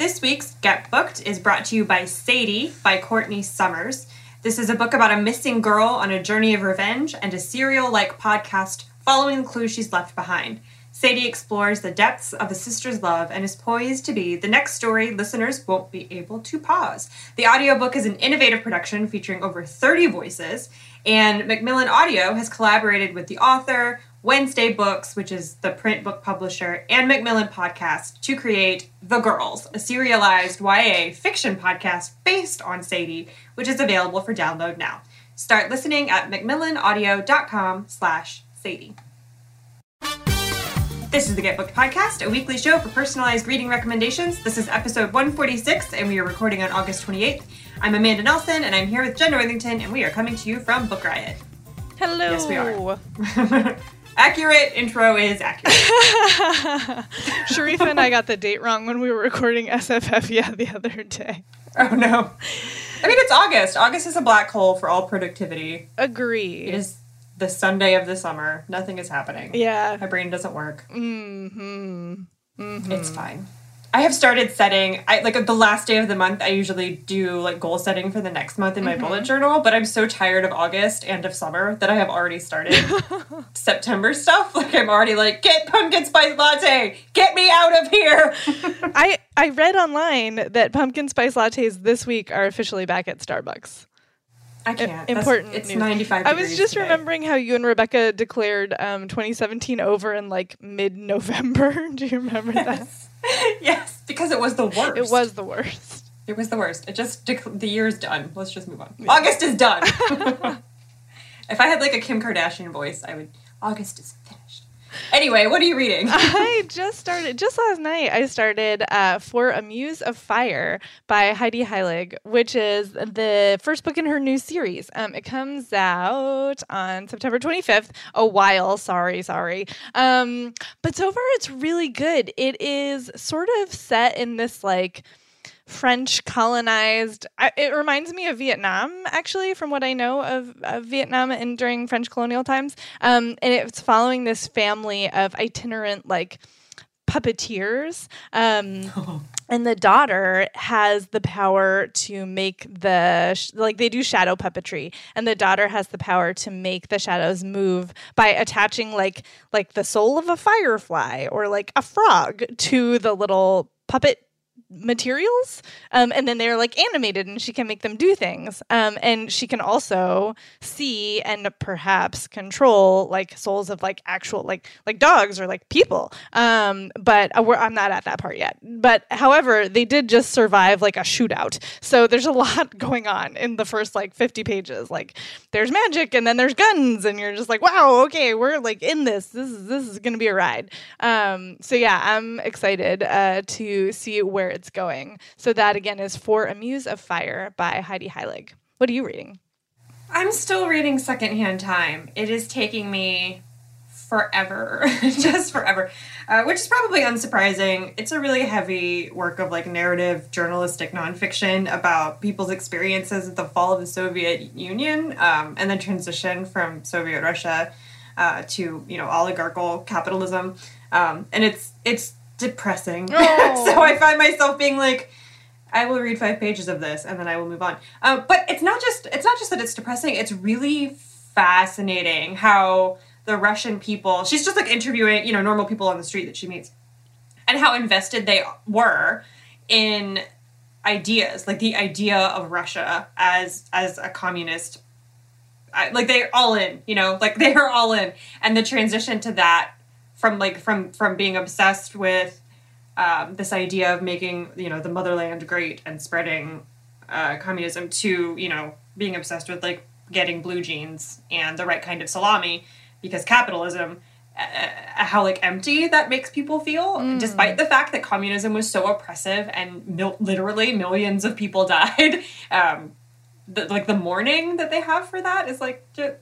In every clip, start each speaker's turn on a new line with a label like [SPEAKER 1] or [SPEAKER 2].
[SPEAKER 1] This week's Get Booked is brought to you by Sadie by Courtney Summers. This is a book about a missing girl on a journey of revenge and a serial like podcast following the clues she's left behind. Sadie explores the depths of a sister's love and is poised to be the next story listeners won't be able to pause. The audiobook is an innovative production featuring over 30 voices, and Macmillan Audio has collaborated with the author, Wednesday Books, which is the print book publisher, and Macmillan Podcast to create The Girls, a serialized YA fiction podcast based on Sadie, which is available for download now. Start listening at macmillanaudio.com slash Sadie. This is the Get Booked Podcast, a weekly show for personalized reading recommendations. This is episode 146, and we are recording on August 28th. I'm Amanda Nelson, and I'm here with Jenn Northington, and we are coming to you from Book Riot.
[SPEAKER 2] Hello.
[SPEAKER 1] Yes, we are. accurate intro is accurate.
[SPEAKER 2] Sharifa and I got the date wrong when we were recording SFF yeah the other day.
[SPEAKER 1] Oh no. I mean it's August. August is a black hole for all productivity.
[SPEAKER 2] Agree.
[SPEAKER 1] It is the Sunday of the summer. Nothing is happening.
[SPEAKER 2] Yeah.
[SPEAKER 1] My brain doesn't work.
[SPEAKER 2] Mm-hmm. mm-hmm.
[SPEAKER 1] It's fine. I have started setting I like the last day of the month I usually do like goal setting for the next month in my mm-hmm. bullet journal, but I'm so tired of August and of summer that I have already started September stuff. Like I'm already like, get pumpkin spice latte, get me out of here.
[SPEAKER 2] I I read online that pumpkin spice lattes this week are officially back at Starbucks.
[SPEAKER 1] I can't.
[SPEAKER 2] important.
[SPEAKER 1] That's, it's 95
[SPEAKER 2] I was just
[SPEAKER 1] today.
[SPEAKER 2] remembering how you and Rebecca declared um, 2017 over in like mid November. Do you remember that?
[SPEAKER 1] yes, because it was the worst.
[SPEAKER 2] It was the worst.
[SPEAKER 1] It was the worst. It just the year's done. Let's just move on. Yeah. August is done. if I had like a Kim Kardashian voice, I would. August is finished. Anyway, what are you reading?
[SPEAKER 2] I just started, just last night, I started uh, For a Muse of Fire by Heidi Heilig, which is the first book in her new series. Um, it comes out on September 25th. A while, sorry, sorry. Um, but so far, it's really good. It is sort of set in this like French colonized. I, it reminds me of Vietnam, actually, from what I know of, of Vietnam and during French colonial times. Um, and it's following this family of itinerant, like, puppeteers. Um, And the daughter has the power to make the sh- like they do shadow puppetry, and the daughter has the power to make the shadows move by attaching like like the soul of a firefly or like a frog to the little puppet materials um, and then they're like animated and she can make them do things. Um, and she can also see and perhaps control like souls of like actual like like dogs or like people. Um, but uh, i'm not at that part yet. But however they did just survive like a shootout. So there's a lot going on in the first like 50 pages. Like there's magic and then there's guns and you're just like wow okay we're like in this. This is this is gonna be a ride. Um, so yeah i'm excited uh, to see where it's going. So that again is For a Muse of Fire by Heidi Heilig. What are you reading?
[SPEAKER 1] I'm still reading Secondhand Time. It is taking me forever, just forever, uh, which is probably unsurprising. It's a really heavy work of like narrative journalistic nonfiction about people's experiences at the fall of the Soviet Union um, and the transition from Soviet Russia uh, to you know oligarchical capitalism, um, and it's it's depressing. Oh. so I find myself being like, I will read five pages of this and then I will move on. Um, but it's not just it's not just that it's depressing. It's really fascinating how the Russian people. She's just like interviewing you know normal people on the street that she meets, and how invested they were in ideas like the idea of Russia as as a communist. like they're all in, you know, like they are all in, and the transition to that from like from from being obsessed with um, this idea of making you know the motherland great and spreading uh, communism to you know being obsessed with like getting blue jeans and the right kind of salami because capitalism uh, how like empty that makes people feel, mm. despite the fact that communism was so oppressive and mil- literally millions of people died. Um, the, like the mourning that they have for that is like, just,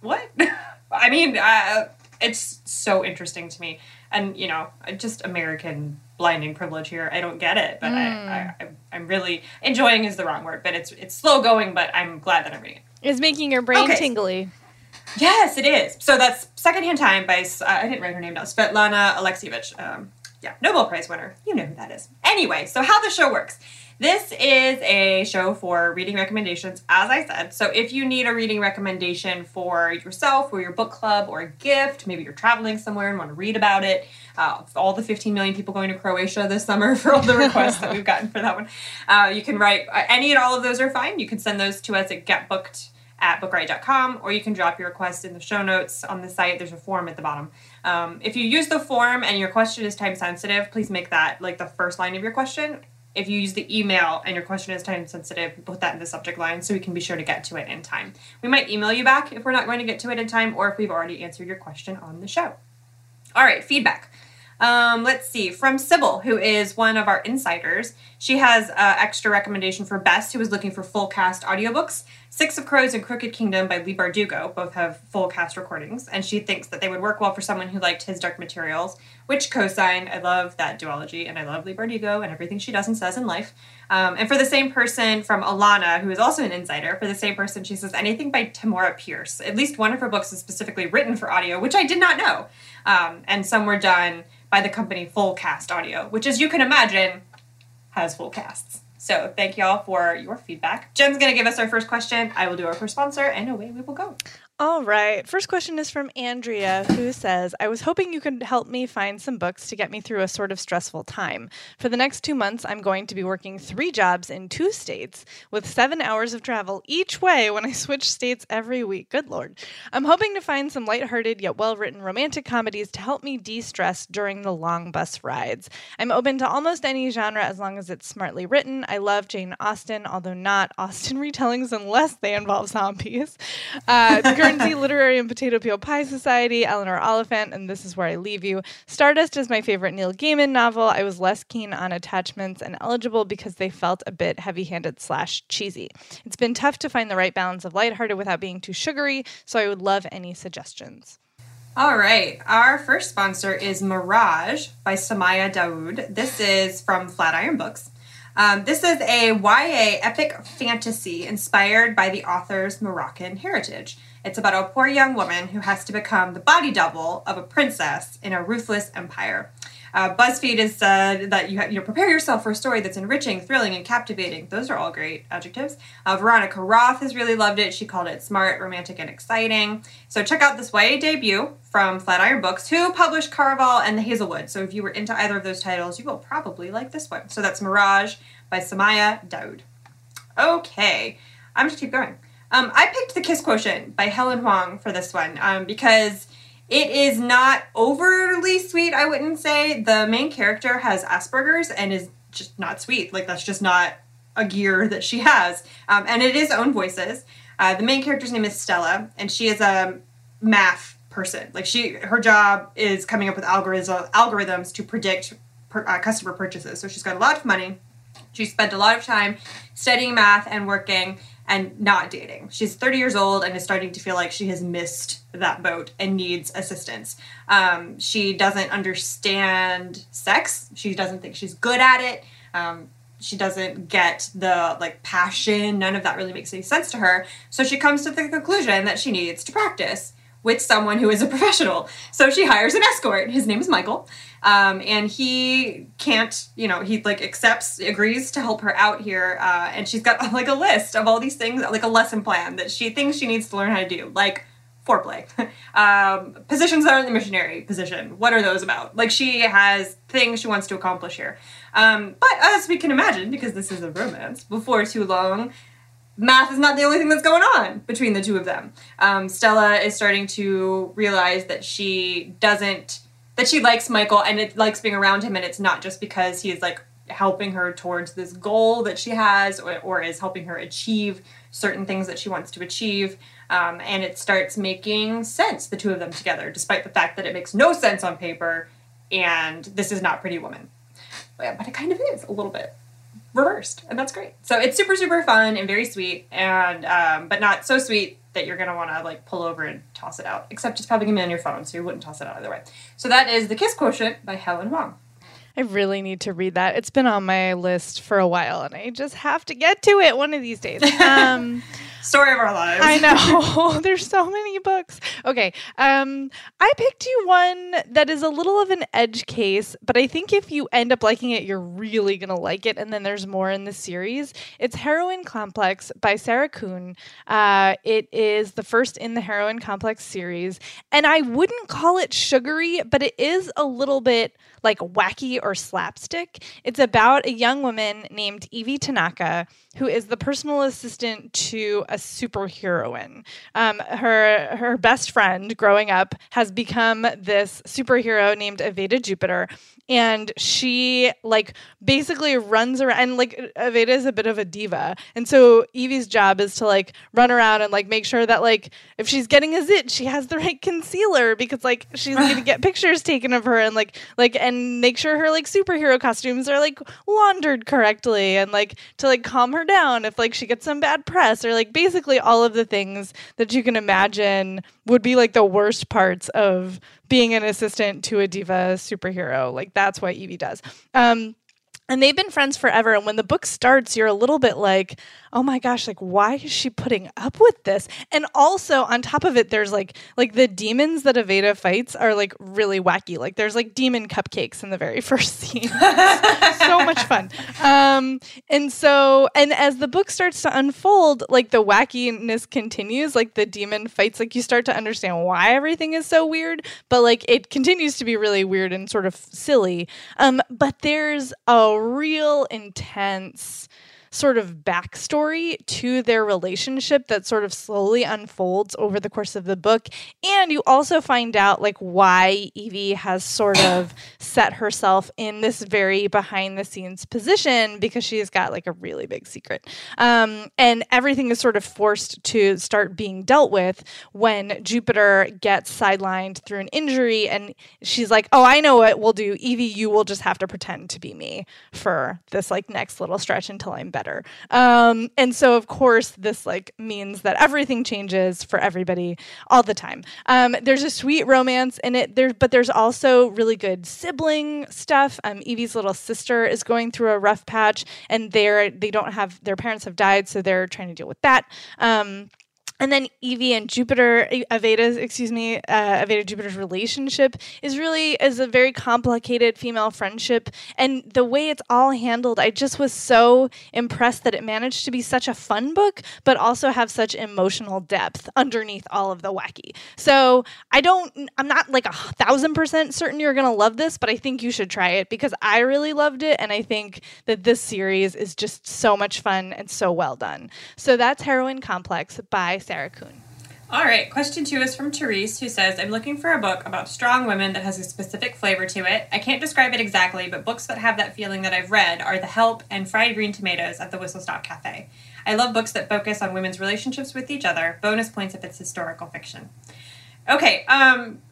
[SPEAKER 1] what? I mean, uh, it's so interesting to me, and you know, just American blinding privilege here. I don't get it, but mm. I, I, I'm really enjoying is the wrong word, but it's it's slow going, but I'm glad that I'm reading it.
[SPEAKER 2] It's making your brain okay. tingly.
[SPEAKER 1] Yes, it is. So that's Secondhand Time by, uh, I didn't write her name down, Svetlana Alexievich. Um, yeah, Nobel Prize winner. You know who that is. Anyway, so how the show works. This is a show for reading recommendations, as I said. So if you need a reading recommendation for yourself or your book club or a gift, maybe you're traveling somewhere and want to read about it, uh, all the 15 million people going to Croatia this summer for all the requests that we've gotten for that one, uh, you can write uh, any and all of those are fine. You can send those to us at getbooked at bookriot.com, or you can drop your request in the show notes on the site. There's a form at the bottom. Um, if you use the form and your question is time sensitive, please make that like the first line of your question. If you use the email and your question is time sensitive, put that in the subject line so we can be sure to get to it in time. We might email you back if we're not going to get to it in time or if we've already answered your question on the show. All right, feedback. Um, let's see, from Sybil, who is one of our insiders. She has an uh, extra recommendation for Best, who is looking for full cast audiobooks. Six of Crows and Crooked Kingdom by Leigh Bardugo both have full cast recordings, and she thinks that they would work well for someone who liked his Dark Materials, which co-signed. I love that duology, and I love Leigh Bardugo and everything she does and says in life. Um, and for the same person from Alana, who is also an insider, for the same person, she says anything by Tamora Pierce. At least one of her books is specifically written for audio, which I did not know. Um, and some were done by the company Full Cast Audio, which, as you can imagine, has full casts. So thank y'all for your feedback. Jen's going to give us our first question. I will do our first sponsor, and away we will go.
[SPEAKER 2] All right. First question is from Andrea, who says, I was hoping you could help me find some books to get me through a sort of stressful time. For the next two months, I'm going to be working three jobs in two states with seven hours of travel each way when I switch states every week. Good Lord. I'm hoping to find some lighthearted yet well written romantic comedies to help me de stress during the long bus rides. I'm open to almost any genre as long as it's smartly written. I love Jane Austen, although not Austen retellings unless they involve zombies. Uh, Guernsey Literary and Potato Peel Pie Society, Eleanor Oliphant, and This Is Where I Leave You. Stardust is my favorite Neil Gaiman novel. I was less keen on attachments and eligible because they felt a bit heavy handed slash cheesy. It's been tough to find the right balance of lighthearted without being too sugary, so I would love any suggestions.
[SPEAKER 1] All right, our first sponsor is Mirage by Somaiya Daud. This is from Flatiron Books. Um, this is a YA epic fantasy inspired by the author's Moroccan heritage. It's about a poor young woman who has to become the body double of a princess in a ruthless empire. Uh, BuzzFeed has said that you, have, you know prepare yourself for a story that's enriching, thrilling, and captivating. Those are all great adjectives. Uh, Veronica Roth has really loved it. She called it smart, romantic, and exciting. So check out this YA debut from Flatiron Books, who published Caraval and The Hazelwood. So if you were into either of those titles, you will probably like this one. So that's Mirage by Somaiya Daud. Okay, I'm just keep going. Um, I picked The Kiss Quotient by Helen Hoang for this one um, because it is not overly sweet, I wouldn't say. The main character has Asperger's and is just not sweet. Like, that's just not a gear that she has. Um, and it is own voices. Uh, the main character's name is Stella, and she is a math person. Like, she, her job is coming up with algorithms, algorithms to predict per, uh, customer purchases. So she's got a lot of money. She spent a lot of time studying math and working and not dating. She's 30 years old and is starting to feel like she has missed that boat and needs assistance. Um, she doesn't understand sex. She doesn't think she's good at it. Um, she doesn't get the like passion. None of that really makes any sense to her. So she comes to the conclusion that she needs to practice with someone who is a professional. So she hires an escort. His name is Michael. Um, and he can't, you know, he like accepts, agrees to help her out here. Uh, and she's got like a list of all these things, like a lesson plan that she thinks she needs to learn how to do, like foreplay. um, positions that are in the missionary position. What are those about? Like she has things she wants to accomplish here. Um, but as we can imagine, because this is a romance, before too long, math is not the only thing that's going on between the two of them. Um, Stella is starting to realize that she doesn't that she likes Michael and it likes being around him and it's not just because he is like helping her towards this goal that she has or, or is helping her achieve certain things that she wants to achieve. Um, and it starts making sense, the two of them together, despite the fact that it makes no sense on paper and this is not Pretty Woman. But, but it kind of is a little bit reversed, and that's great. So it's super, super fun and very sweet, and um, but not so sweet that you're gonna want to like pull over and toss it out. Except it's probably gonna be on your phone, so you wouldn't toss it out either way. So that is the Kiss Quotient by Helen Hoang.
[SPEAKER 2] I really need to read that. It's been on my list for a while, and I just have to get to it one of these days. Um,
[SPEAKER 1] Story of our lives.
[SPEAKER 2] I know. There's so many books. Okay. Um, I picked you one that is a little of an edge case, but I think if you end up liking it, you're really going to like it. And then there's more in the series. It's Heroine Complex by Sarah Kuhn. Uh, it is the first in the Heroine Complex series. And I wouldn't call it sugary, but it is a little bit like wacky or slapstick. It's about a young woman named Evie Tanaka who is the personal assistant to a superheroine. Um, her her best friend growing up has become this superhero named Aveda Jupiter, and she like basically runs around and like Aveda is a bit of a diva. And so Evie's job is to like run around and like make sure that like if she's getting a zit, she has the right concealer because like she's gonna get pictures taken of her and like like and make sure her like superhero costumes are like laundered correctly and like to like calm her down if like she gets some bad press or like basically all of the things that you can imagine would be like the worst parts of being an assistant to a diva superhero. Like that's what Evie does. Um, and they've been friends forever. And when the book starts, you're a little bit like, oh my gosh, like why is she putting up with this? And also on top of it, there's like like the demons that Aveda fights are like really wacky. Like there's like demon cupcakes in the very first scene. so much fun. Um, and so and as the book starts to unfold, like the wackiness continues, like the demon fights, like you start to understand why everything is so weird, but like it continues to be really weird and sort of silly. Um, but there's a real intense sort of backstory to their relationship that sort of slowly unfolds over the course of the book. And you also find out like why Evie has sort of set herself in this very behind the scenes position because she's got like a really big secret. Um, and everything is sort of forced to start being dealt with when Jupiter gets sidelined through an injury and she's like, Oh, I know what we'll do. Evie, you will just have to pretend to be me for this like next little stretch until I'm better better. Um, and so, of course, this like means that everything changes for everybody all the time. Um, there's a sweet romance in it, there, but there's also really good sibling stuff. Um, Evie's little sister is going through a rough patch, and they're they don't have their parents have died, so they're trying to deal with that. Um, and then Evie and Jupiter, Aveda's, excuse me, uh, Aveda Jupiter's relationship is really is a very complicated female friendship, and the way it's all handled, I just was so impressed that it managed to be such a fun book, but also have such emotional depth underneath all of the wacky. So I don't, I'm not like a thousand percent certain you're gonna love this, but I think you should try it because I really loved it, and I think that this series is just so much fun and so well done. So that's Heroine Complex by Sarah. Kuhn.
[SPEAKER 1] All right, question two is from Therese, who says, I'm looking for a book about strong women that has a specific flavor to it. I can't describe it exactly, but books that have that feeling that I've read are The Help and Fried Green Tomatoes at the Whistle Stop Cafe. I love books that focus on women's relationships with each other. Bonus points if it's historical fiction. Okay, um,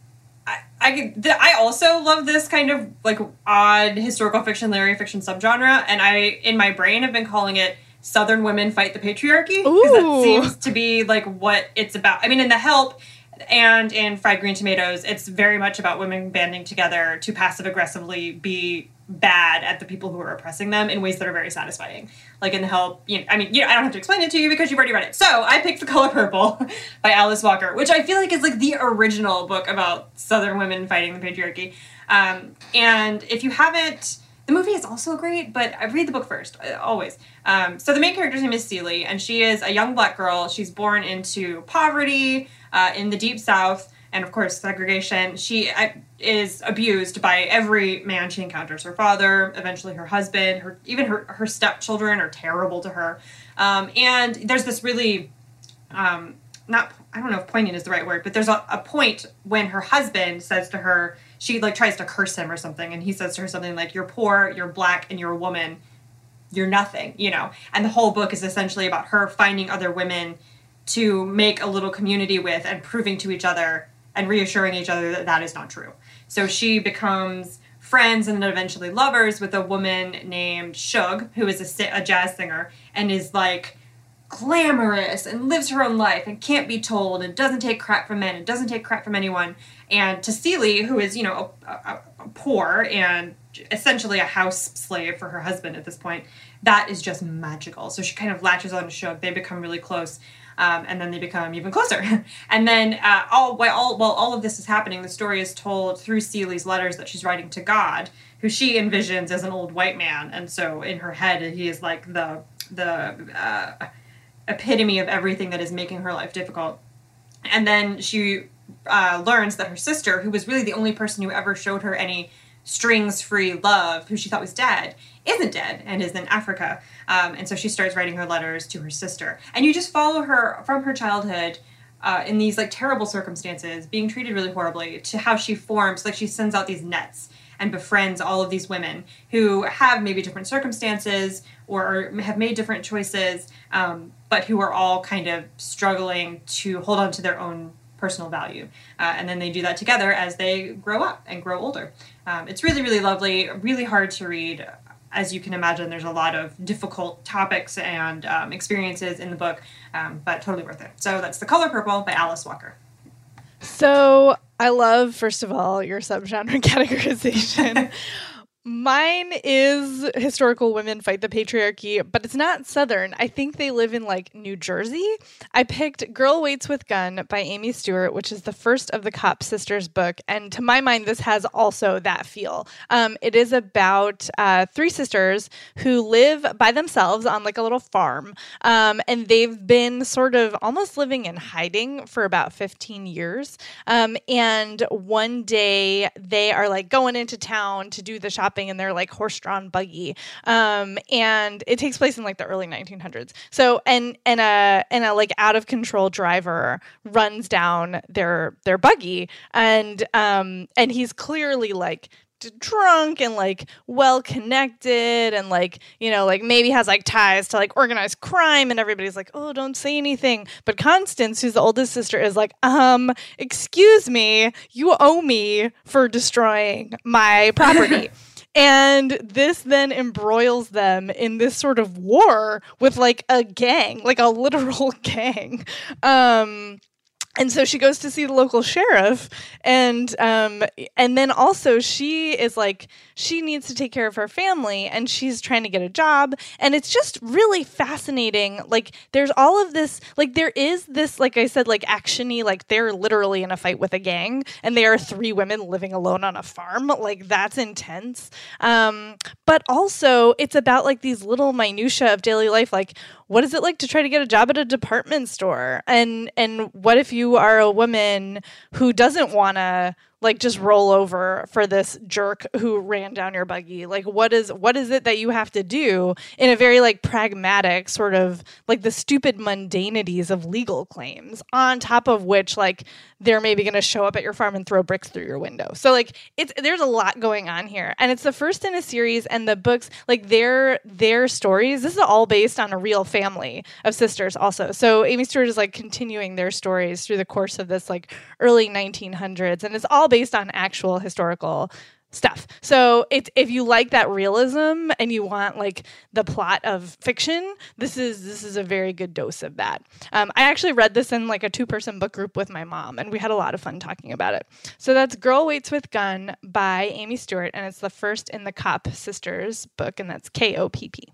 [SPEAKER 1] I, I, I also love this kind of like odd historical fiction, literary fiction subgenre, and I, in my brain, have been calling it Southern women fight the patriarchy because that seems to be like what it's about. I mean, in The Help and in Fried Green Tomatoes, it's very much about women banding together to passive aggressively be bad at the people who are oppressing them in ways that are very satisfying. Like in The Help, you know, I mean, you know, I don't have to explain it to you because you've already read it. So I picked The Color Purple by Alice Walker, which I feel like is like the original book about Southern women fighting the patriarchy. Um, and if you haven't the movie is also great, but I read the book first, uh, always. Um, so the main character's name is Celie, and she is a young black girl. She's born into poverty uh, in the deep south, and of course segregation. She uh, is abused by every man she encounters. Her father, eventually her husband, her even her her stepchildren are terrible to her. Um, and there's this really um, not I don't know if poignant is the right word, but there's a, a point when her husband says to her she like tries to curse him or something, and he says to her something like, "You're poor, you're black, and you're a woman. You're nothing," you know. And the whole book is essentially about her finding other women to make a little community with and proving to each other and reassuring each other that that is not true. So she becomes friends and then eventually lovers with a woman named Shug, who is a, a jazz singer and is like glamorous and lives her own life and can't be told and doesn't take crap from men and doesn't take crap from anyone. And to Celie, who is, you know, a, a, a poor and essentially a house slave for her husband at this point, that is just magical. So she kind of latches on to Shug. They become really close. Um, and then they become even closer. and then uh, all while all while all of this is happening, the story is told through Celie's letters that she's writing to God, who she envisions as an old white man, and so in her head he is like the the uh, epitome of everything that is making her life difficult. And then she uh, learns that her sister, who was really the only person who ever showed her any strings free love, who she thought was dead, isn't dead and is in Africa. Um, and so she starts writing her letters to her sister. And you just follow her from her childhood. Uh, in these like terrible circumstances, being treated really horribly, to how she forms, like she sends out these nets and befriends all of these women who have maybe different circumstances or have made different choices, um, but who are all kind of struggling to hold on to their own personal value. Uh, and then they do that together as they grow up and grow older. Um, it's really, really lovely, really hard to read. As you can imagine, there's a lot of difficult topics and um, experiences in the book, um, but totally worth it. So that's The Color Purple by Alice Walker.
[SPEAKER 2] So I love, first of all, your subgenre categorization. Mine is historical women fight the patriarchy, but it's not Southern. I think they live in like New Jersey. I picked Girl Waits with Gun by Amy Stewart, which is the first of the Kopp sisters book. And to my mind, this has also that feel. Um, it is about uh, three sisters who live by themselves on like a little farm. Um, and they've been sort of almost living in hiding for about 15 years. Um, and one day they are like going into town to do the shopping shopping in their like horse-drawn buggy. Um, and it takes place in like the early 1900s so and and a and a like out of control driver runs down their their buggy and um and he's clearly like drunk and like well connected and like you know like maybe has like ties to like organized crime and everybody's like oh don't say anything. But constance who's the oldest sister is like um excuse me you owe me for destroying my property and this then embroils them in this sort of war with like a gang, like a literal gang. Um, and so she goes to see the local sheriff and um and then also she is like she needs to take care of her family and she's trying to get a job. And it's just really fascinating like there's all of this like there is this like i said like actiony like they're literally in a fight with a gang and they are three women living alone on a farm. Like that's intense. Um but also it's about like these little minutia of daily life like what is it like to try to get a job at a department store? And and what if you are a woman who doesn't want to like just roll over for this jerk who ran down your buggy. Like what is what is it that you have to do in a very like pragmatic sort of like the stupid mundanities of legal claims on top of which like they're maybe going to show up at your farm and throw bricks through your window? So like it's there's a lot going on here. And it's the first in a series and the books like their their stories this is all based on a real family of sisters also. So amy stewart is like continuing their stories through the course of this like early 1900s and it's all based on actual historical stuff. So it's if you like that realism and you want like the plot of fiction, this is this is a very good dose of that. Um, I actually read this in like a two person book group with my mom, and we had a lot of fun talking about it. So that's Girl Waits with Gun by Amy Stewart, and it's the first in the Kopp sisters book, and that's K O P P.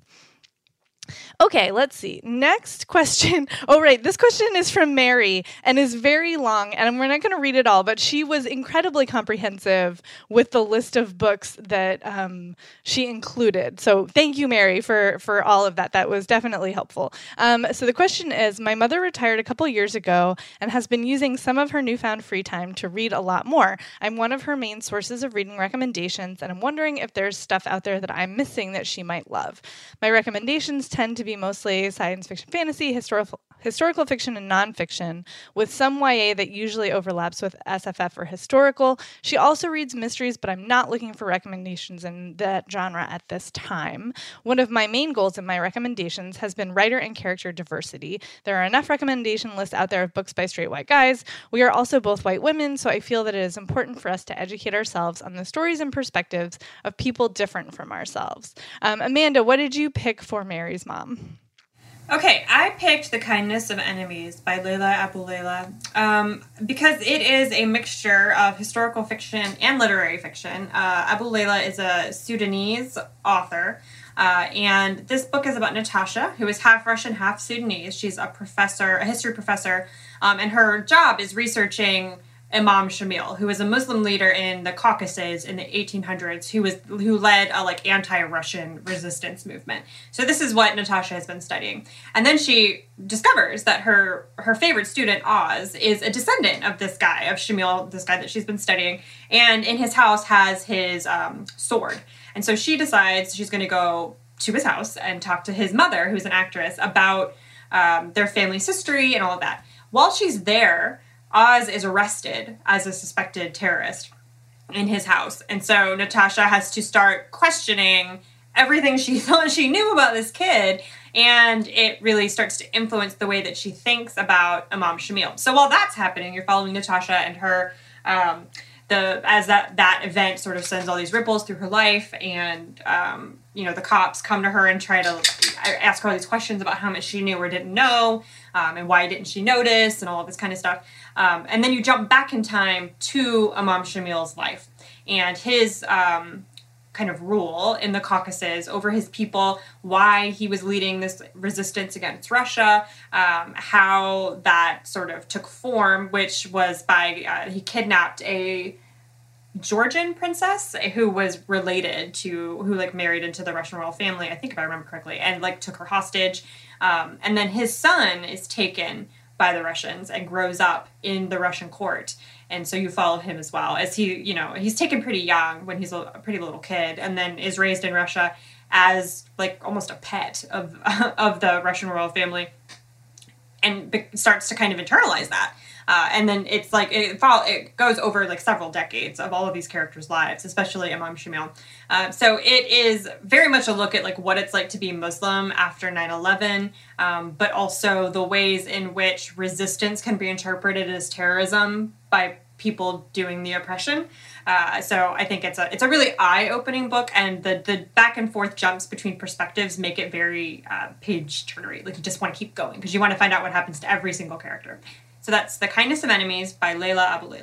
[SPEAKER 2] Okay, let's see. Next question. Oh, right. This question is from Mary and is very long, and we're not going to read it all, but she was incredibly comprehensive with the list of books that um, she included. So thank you, Mary, for, for all of that. That was definitely helpful. Um, so the question is My mother retired a couple years ago and has been using some of her newfound free time to read a lot more. I'm one of her main sources of reading recommendations, and I'm wondering if there's stuff out there that I'm missing that she might love. My recommendations tend to be mostly science fiction fantasy, historical historical fiction and nonfiction, with some YA that usually overlaps with SFF or historical. She also reads mysteries, but I'm not looking for recommendations in that genre at this time. One of my main goals in my recommendations has been writer and character diversity. There are enough recommendation lists out there of books by straight white guys. We are also both white women, so I feel that it is important for us to educate ourselves on the stories and perspectives of people different from ourselves. Um, Amanda, what did you pick for Mary's mom?
[SPEAKER 1] Okay, I picked The Kindness of Enemies by Leila Aboulela um, because it is a mixture of historical fiction and literary fiction. Uh, Aboulela is a Sudanese author, uh, and this book is about Natasha, who is half Russian, half Sudanese. She's a professor, a history professor, um, and her job is researching Imam Shamil, who was a Muslim leader in the Caucasus in the 1800s, who was who led a like anti-Russian resistance movement. So this is what Natasha has been studying, and then she discovers that her her favorite student Oz is a descendant of this guy of Shamil, this guy that she's been studying, and in his house has his um, sword. And so she decides she's going to go to his house and talk to his mother, who's an actress, about um, their family's history and all of that. While she's there Oz is arrested as a suspected terrorist in his house. And so Natasha has to start questioning everything she thought she knew about this kid. And it really starts to influence the way that she thinks about Imam Shamil. So while that's happening, you're following Natasha and her. Um, the as that that event sort of sends all these ripples through her life, and um, you know the cops come to her and try to ask her all these questions about how much she knew or didn't know, um, and why didn't she notice, and all this kind of stuff. Um, and then you jump back in time to Imam Shamil's life and his um, kind of rule in the Caucasus over his people, why he was leading this resistance against Russia, um, how that sort of took form, which was by uh, he kidnapped a Georgian princess who was related to who like married into the Russian royal family, I think if I remember correctly, and like took her hostage. Um, and then his son is taken by the Russians and grows up in the Russian court. And so you follow him as well as he, you know, he's taken pretty young when he's a pretty little kid and then is raised in Russia as like almost a pet of of the Russian royal family and be- starts to kind of internalize that. Uh, and then it's like it follow, it goes over like several decades of all of these characters' lives, especially Imam Shamil. Uh, so it is very much a look at like what it's like to be Muslim after 9/11, um, but also the ways in which resistance can be interpreted as terrorism by people doing the oppression. Uh, so I think it's a it's a really eye opening book, and the the back and forth jumps between perspectives make it very uh, page turnery. Like you just want to keep going because you want to find out what happens to every single character. So that's The Kindness of Enemies by Leila Abu.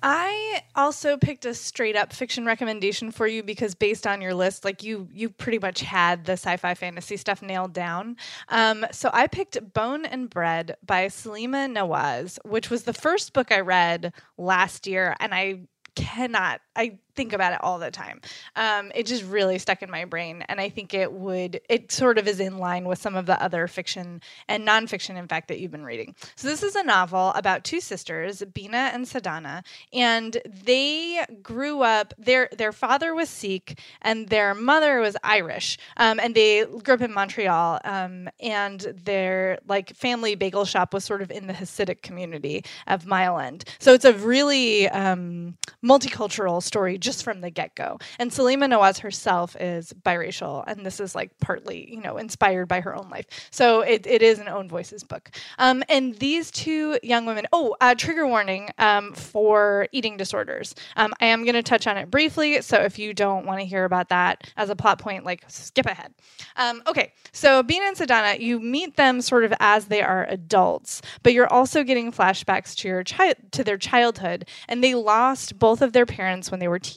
[SPEAKER 2] I also picked a straight up fiction recommendation for you because based on your list, like you, you pretty much had the sci-fi fantasy stuff nailed down. Um, so I picked Bone and Bread by Saleema Nawaz, which was the first book I read last year, and I cannot. I think about it all the time. Um, it just really stuck in my brain, and I think it would. It sort of is in line with some of the other fiction and nonfiction, in fact, that you've been reading. So this is a novel about two sisters, Bina and Sadhana, and they grew up. Their their father was Sikh, and their mother was Irish, um, and they grew up in Montreal. Um, and their like family bagel shop was sort of in the Hasidic community of Mile End. So it's a really um, multicultural story just from the get go. And Saleema Nawaz herself is biracial, and this is like partly, you know, inspired by her own life. So it, it is an own voices book. Um, and these two young women, oh, uh, trigger warning um, for eating disorders. Um, I am going to touch on it briefly. So if you don't want to hear about that as a plot point, like skip ahead. Um, okay, so Bina and Sadhana, you meet them sort of as they are adults, but you're also getting flashbacks to your child to their childhood, and they lost both of their parents when they were teenagers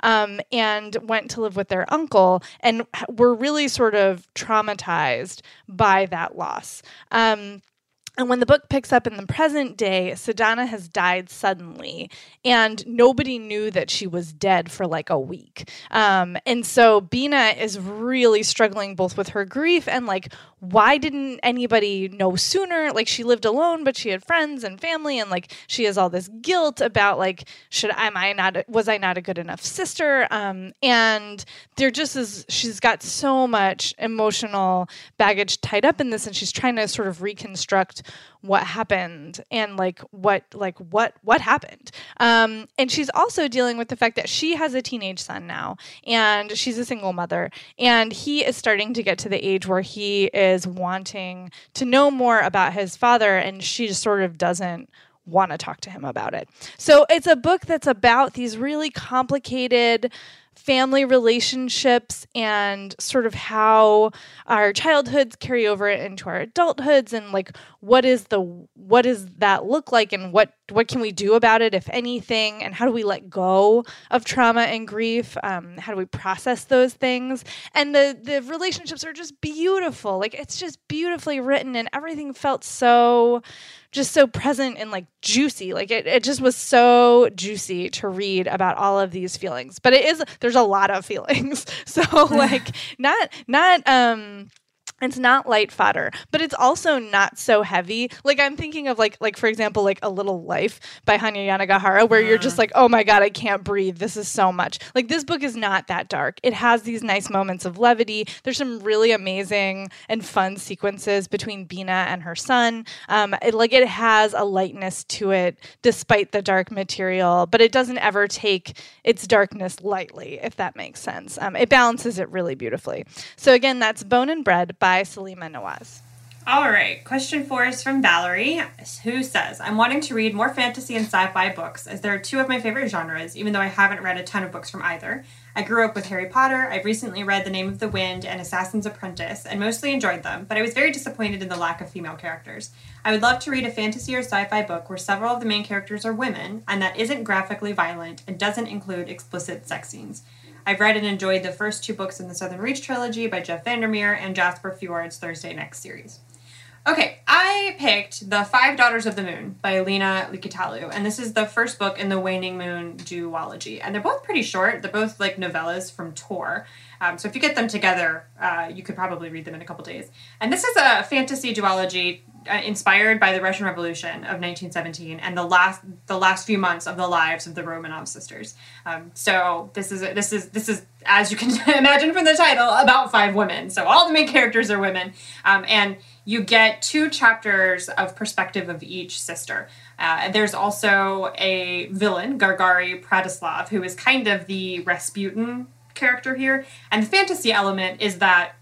[SPEAKER 2] um, and went to live with their uncle and were really sort of traumatized by that loss. Um, and when the book picks up in the present day, Sadhana has died suddenly, and nobody knew that she was dead for like a week. Um, and so Bina is really struggling both with her grief and like, why didn't anybody know sooner? Like, she lived alone, but she had friends and family, and like, she has all this guilt about like, should am I not was I not a good enough sister? Um, and there just is she's got so much emotional baggage tied up in this, and she's trying to sort of reconstruct what happened and like what like what what happened. Um, and she's also dealing with the fact that she has a teenage son now and she's a single mother and he is starting to get to the age where he is wanting to know more about his father and she just sort of doesn't want to talk to him about it. So it's a book that's about these really complicated family relationships and sort of how our childhoods carry over into our adulthoods and like what is the what does that look like and what what can we do about it if anything and how do we let go of trauma and grief? Um, how do we process those things? And the the relationships are just beautiful. Like it's just beautifully written and everything felt so just so present and like juicy. Like it, it just was so juicy to read about all of these feelings. But it is there's a lot of feelings. So like not not um it's not light fodder but it's also not so heavy. Like i'm thinking of like like for example like a little life by hanya yanagihara where you're just mm. like oh my god i can't breathe. This is so much. Like this book is not that dark. It has these nice moments of levity. There's some really amazing and fun sequences between bina and her son. Um, it, like it has a lightness to it despite the dark material but it doesn't ever take its darkness lightly if that makes sense. Um, it balances it really beautifully. So again that's bone and bread by by Saleema Nawaz.
[SPEAKER 1] All right, question four is from Valerie, who says, I'm wanting to read more fantasy and sci fi books, as there are two of my favorite genres, even though I haven't read a ton of books from either. I grew up with Harry Potter, I've recently read The Name of the Wind and Assassin's Apprentice, and mostly enjoyed them, but I was very disappointed in the lack of female characters. I would love to read a fantasy or sci fi book where several of the main characters are women, and that isn't graphically violent and doesn't include explicit sex scenes. I've read and enjoyed the first two books in the Southern Reach trilogy by Jeff Vandermeer and Jasper Fforde's Thursday Next series. Okay, I picked The Five Daughters of the Moon by Leena Likitalo, and this is the first book in the Waning Moon duology. And they're both pretty short. They're both like novellas from Tor. Um, so if you get them together, uh, you could probably read them in a couple days. And this is a fantasy duology inspired by the Russian Revolution of 1917 and the last the last few months of the lives of the Romanov sisters. Um, so this is this is this is as you can imagine from the title about five women. So all the main characters are women, um, and you get two chapters of perspective of each sister. Uh, there's also a villain, Gagargi Prataslav, who is kind of the Rasputin character here. And the fantasy element is that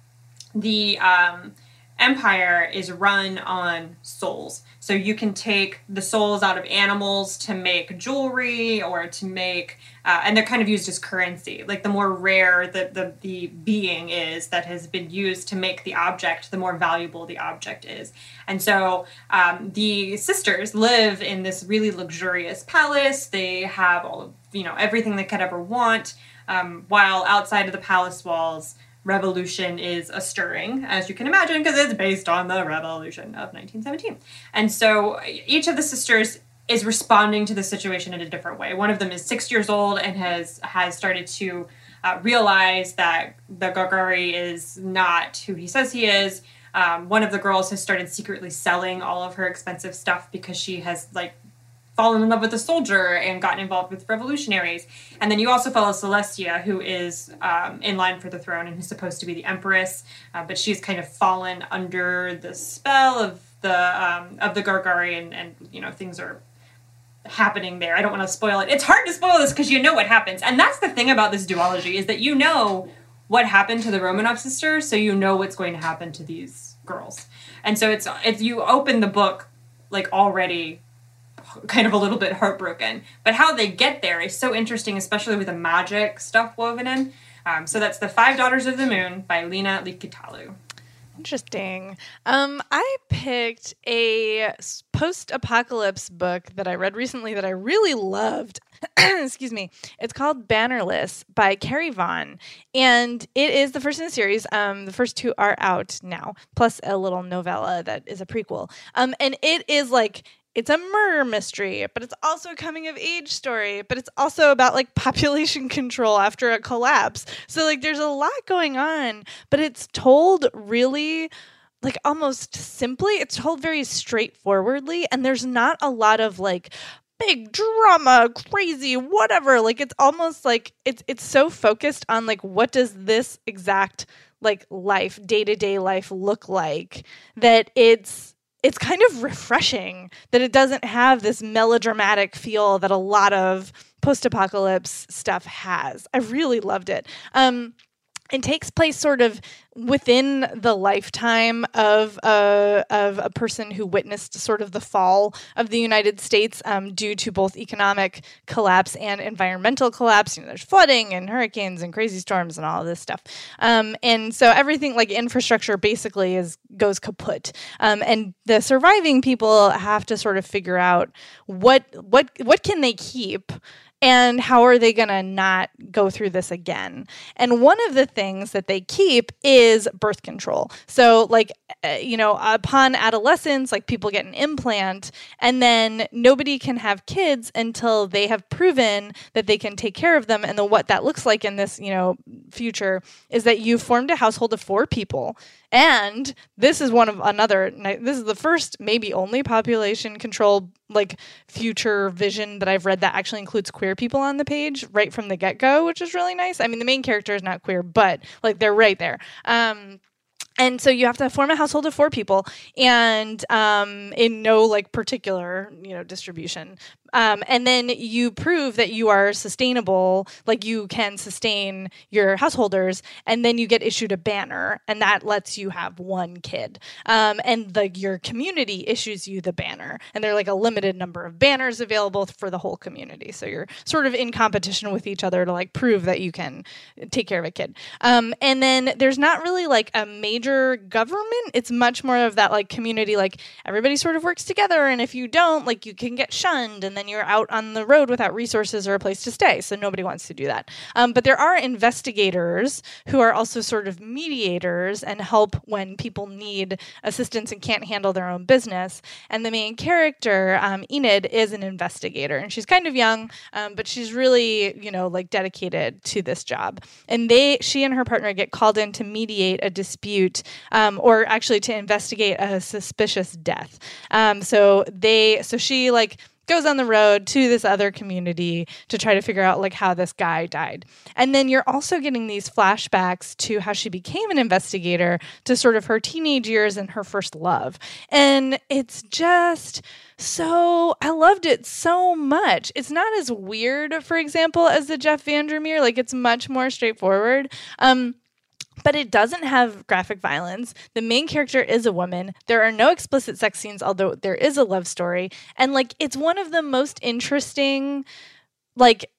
[SPEAKER 1] the um, empire is run on souls. So you can take the souls out of animals to make jewelry or to make, uh, and they're kind of used as currency. Like the more rare the, the, the being is that has been used to make the object, the more valuable the object is. And so um, the sisters live in this really luxurious palace. They have all of, you know, everything they could ever want um, while outside of the palace walls, revolution is a stirring, as you can imagine, because it's based on the revolution of 1917. And so each of the sisters is responding to the situation in a different way. One of them is six years old and has has started to uh, realize that the Gagargi is not who he says he is. Um, one of the girls has started secretly selling all of her expensive stuff because she has like fallen in love with a soldier and gotten involved with revolutionaries. And then you also follow Celestia, who is um, in line for the throne and who's supposed to be the empress, uh, but she's kind of fallen under the spell of the um, of the Gagargi, and, you know things are happening there. I don't want to spoil it. It's hard to spoil this because you know what happens, and that's the thing about this duology is that you know what happened to the Romanov sisters, so you know what's going to happen to these girls. And so it's it's you open the book like already kind of a little bit heartbroken. But how they get there is so interesting, especially with the magic stuff woven in. Um, so that's The Five Daughters of the Moon by Leena Likitalo.
[SPEAKER 2] Interesting. Um, I picked a post apocalypse book that I read recently that I really loved. Excuse me. It's called Bannerless by Carrie Vaughn. And it is the first in the series. Um, the first two are out now, plus a little novella that is a prequel. Um, and it is like it's a murder mystery, but it's also a coming of age story, but it's also about like population control after a collapse. So like there's a lot going on, but it's told really like almost simply. It's told very straightforwardly and there's not a lot of like big drama, crazy, whatever. Like it's almost like it's it's so focused on like what does this exact like life, day-to-day life look like that it's it's kind of refreshing that it doesn't have this melodramatic feel that a lot of post-apocalypse stuff has. I really loved it. Um, it takes place sort of within the lifetime of a of a person who witnessed sort of the fall of the United States um, due to both economic collapse and environmental collapse. You know, there's flooding and hurricanes and crazy storms and all of this stuff. Um, and so everything like infrastructure basically is goes kaput. Um, and the surviving people have to sort of figure out what what what can they keep and how are they going to not go through this again? And one of the things that they keep is birth control. So, like, uh, you know, upon adolescence, like people get an implant, and then nobody can have kids until they have proven that they can take care of them. And then what that looks like in this, you know, future is that you've formed a household of four people and this is one of another, this is the first, maybe only population control, like future vision that I've read that actually includes queer people on the page right from the get go, which is really nice. I mean, the main character is not queer, but like they're right there. Um, and so you have to form a household of four people and um, in no like particular you know distribution um, and then you prove that you are sustainable, like you can sustain your householders, and then you get issued a banner, and that lets you have one kid. Um, and the your community issues you the banner, and there are like a limited number of banners available for the whole community. So you're sort of in competition with each other to like prove that you can take care of a kid. Um, and then there's not really like a major government. It's much more of that like community, like everybody sort of works together, and if you don't, like you can get shunned, and then you're out on the road without resources or a place to stay. So nobody wants to do that. Um, but there are investigators who are also sort of mediators and help when people need assistance and can't handle their own business. And the main character, um, Enid, is an investigator, and she's kind of young, um, but she's really, you know, like dedicated to this job. And they, she and her partner, get called in to mediate a dispute, um, or actually to investigate a suspicious death. Um, so they, so she like goes on the road to this other community to try to figure out like how this guy died. And then you're also getting these flashbacks to how she became an investigator to sort of her teenage years and her first love. And it's just so I loved it so much. It's not as weird, for example, as the Jeff Vandermeer. Like it's much more straightforward. Um, but it doesn't have graphic violence. The main character is a woman. There are no explicit sex scenes, although there is a love story. And like it's one of the most interesting like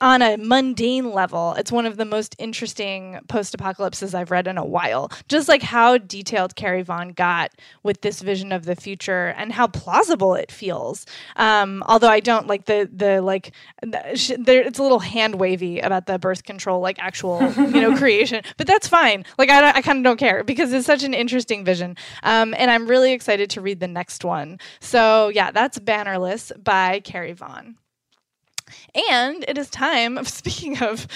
[SPEAKER 2] on a mundane level, it's one of the most interesting post apocalypses I've read in a while. Just like how detailed Carrie Vaughn got with this vision of the future and how plausible it feels. Um, although I don't like the the like the, there, it's a little hand wavy about the birth control like actual you know creation, but that's fine. Like I I kind of don't care because it's such an interesting vision, um, and I'm really excited to read the next one. So yeah, that's Bannerless by Carrie Vaughn. And it is time, speaking of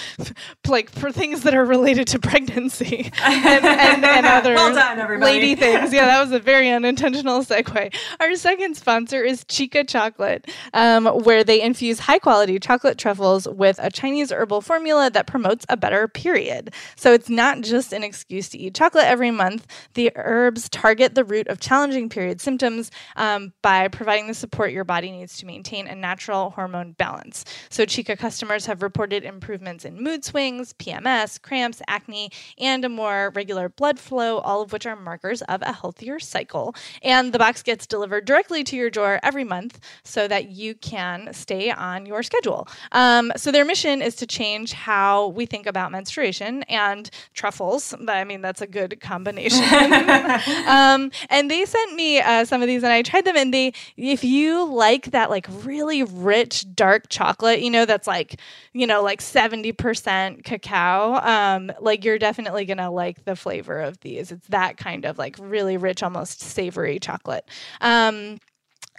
[SPEAKER 2] like for things that are related to pregnancy and, and, and other
[SPEAKER 1] well done,
[SPEAKER 2] lady things. Yeah, that was a very unintentional segue. Our second sponsor is Chica Chocolate, um, where they infuse high quality chocolate truffles with a Chinese herbal formula that promotes a better period. So it's not just an excuse to eat chocolate every month. The herbs target the root of challenging period symptoms um, by providing the support your body needs to maintain a natural hormone balance. So, Chica customers have reported improvements in mood swings, PMS, cramps, acne, and a more regular blood flow, all of which are markers of a healthier cycle. And the box gets delivered directly to your door every month so that you can stay on your schedule. Um, so, their mission is to change how we think about menstruation and truffles. I mean, that's a good combination. um, and they sent me uh, some of these, and I tried them. And they, if you like that, like really rich dark chocolate, you know, that's like, you know, like seventy percent cacao, um, like you're definitely gonna like the flavor of these. It's that kind of like really rich, almost savory chocolate. Um,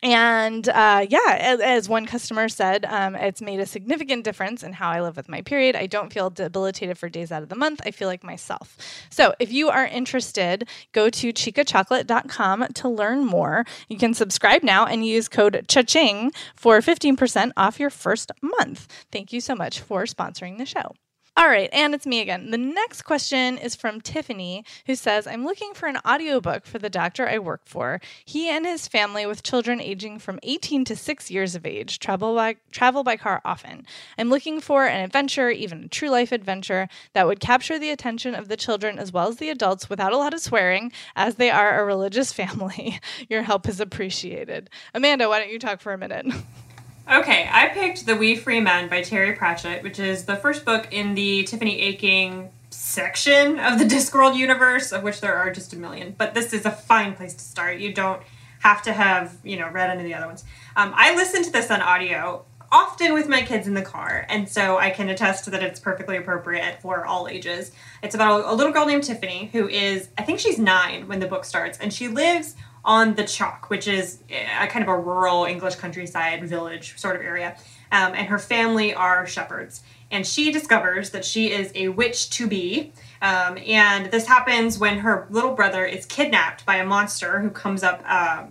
[SPEAKER 2] and uh, yeah, as, as, one customer said, um, it's made a significant difference in how I live with my period. I don't feel debilitated for days out of the month. I feel like myself. So if you are interested, go to chicachocolate.com to learn more. You can subscribe now and use code CHACHING for 15% off your first month. Thank you so much for sponsoring the show. All right, and it's me again. The next question is from Tiffany, who says, I'm looking for an audiobook for the doctor I work for. He and his family, with children aging from 18 to 6 years of age, travel by, travel by car often. I'm looking for an adventure, even a true life adventure, that would capture the attention of the children as well as the adults without a lot of swearing, as they are a religious family. Your help is appreciated. Amanda, why don't you talk for a minute?
[SPEAKER 1] Okay, I picked The Wee Free Men by Terry Pratchett, which is the first book in the Tiffany Aching section of the Discworld universe, of which there are just a million. But this is a fine place to start. You don't have to have, you know, read any of the other ones. Um, I listen to this on audio often with my kids in the car, and so I can attest that it's perfectly appropriate for all ages. It's about a little girl named Tiffany who is, I think she's nine when the book starts, and she lives on the Chalk, which is a kind of a rural English countryside village sort of area. Um, and her family are shepherds. And she discovers that she is a witch to be. Um, and this happens when her little brother is kidnapped by a monster who comes up uh,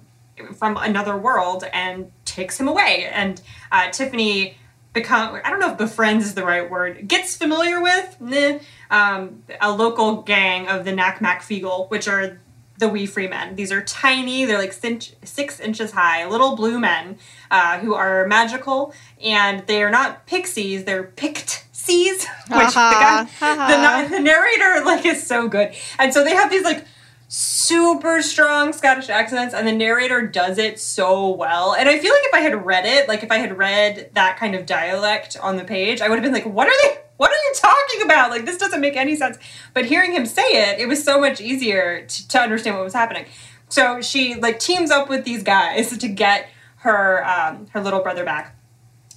[SPEAKER 1] from another world and takes him away. And uh, Tiffany become I don't know if befriends is the right word gets familiar with nah, um, a local gang of the Nac Mac Feegle, which are the wee free men. These are tiny, they're like six inches high, little blue men uh, who are magical, and they are not pixies, they're pictsies, which uh-huh. the, guy, the, the narrator like is so good. And so they have these like super strong Scottish accents, and the narrator does it so well. And I feel like if I had read it, like if I had read that kind of dialect on the page, I would have been like, what are they? what are you talking about? Like, this doesn't make any sense. But hearing him say it, it was so much easier to, to understand what was happening. So she like teams up with these guys to get her um, her little brother back.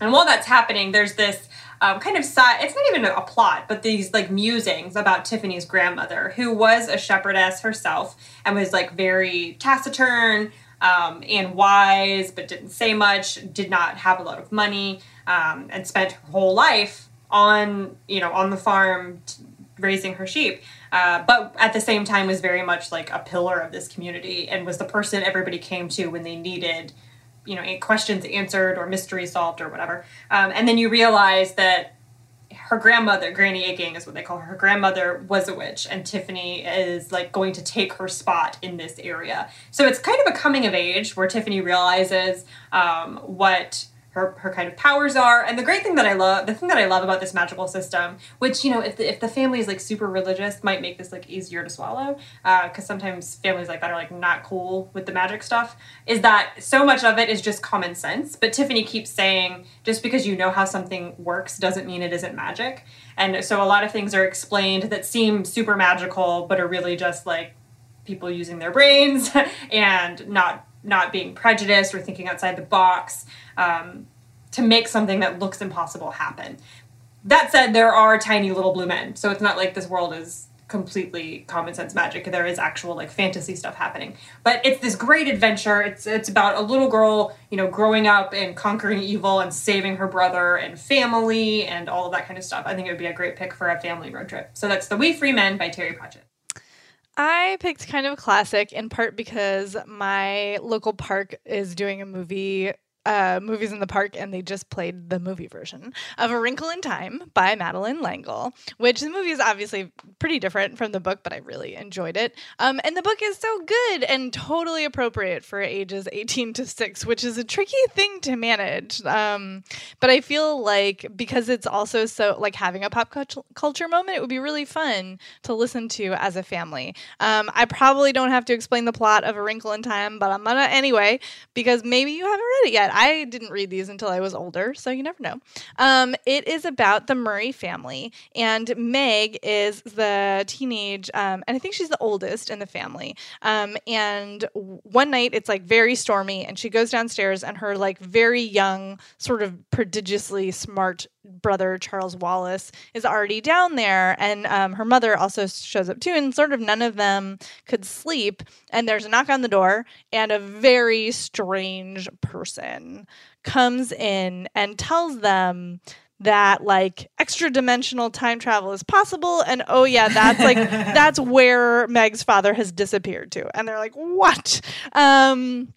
[SPEAKER 1] And while that's happening, there's this um, kind of side. It's not even a plot, but these like musings about Tiffany's grandmother, who was a shepherdess herself and was like very taciturn um, and wise, but didn't say much. Did not have a lot of money, um, and spent her whole life on you know on the farm t- raising her sheep uh, but at the same time was very much like a pillar of this community and was the person everybody came to when they needed you know questions answered or mysteries solved or whatever. Um, and then you realize that her grandmother granny aching is what they call her her grandmother was a witch and tiffany is like going to take her spot in this area. So it's kind of a coming of age where tiffany realizes um, what her, her kind of powers are. And the great thing that I love, the thing that I love about this magical system, which, you know, if the, if the family is like super religious, might make this like easier to swallow. Uh, cause sometimes families like that are like not cool with the magic stuff, is that so much of it is just common sense. But Tiffany keeps saying, just because you know how something works doesn't mean it isn't magic. And so a lot of things are explained that seem super magical, but are really just like people using their brains and not not being prejudiced or thinking outside the box um, to make something that looks impossible happen. That said, there are tiny little blue men, so it's not like this world is completely common sense magic. There is actual like fantasy stuff happening. But it's this great adventure. It's it's about a little girl, you know, growing up and conquering evil and saving her brother and family and all of that kind of stuff. I think it would be a great pick for a family road trip. So that's The Wee Free Men by Terry Pratchett.
[SPEAKER 2] I picked kind of a classic in part because my local park is doing a movie uh, movies in the park, and they just played the movie version of A Wrinkle in Time by Madeleine L'Engle, which the movie is obviously pretty different from the book, but I really enjoyed it. Um, and the book is so good and totally appropriate for ages 18 to 6, which is a tricky thing to manage. Um, but I feel like because it's also so like having a pop culture moment, it would be really fun to listen to as a family. Um, I probably don't have to explain the plot of A Wrinkle in Time, but I'm gonna anyway because maybe you haven't read it yet. I didn't read these until I was older, so you never know. Um, it is about the Murray family, and Meg is the teenage, um, and I think she's the oldest in the family. Um, and one night it's like very stormy, and she goes downstairs, and her like very young, sort of prodigiously smart brother Charles Wallace is already down there, and um, her mother also shows up too, and sort of none of them could sleep. And there's a knock on the door, and a very strange person comes in and tells them that like extra dimensional time travel is possible. And oh yeah that's like that's where meg's father has disappeared to. And they're like what? Um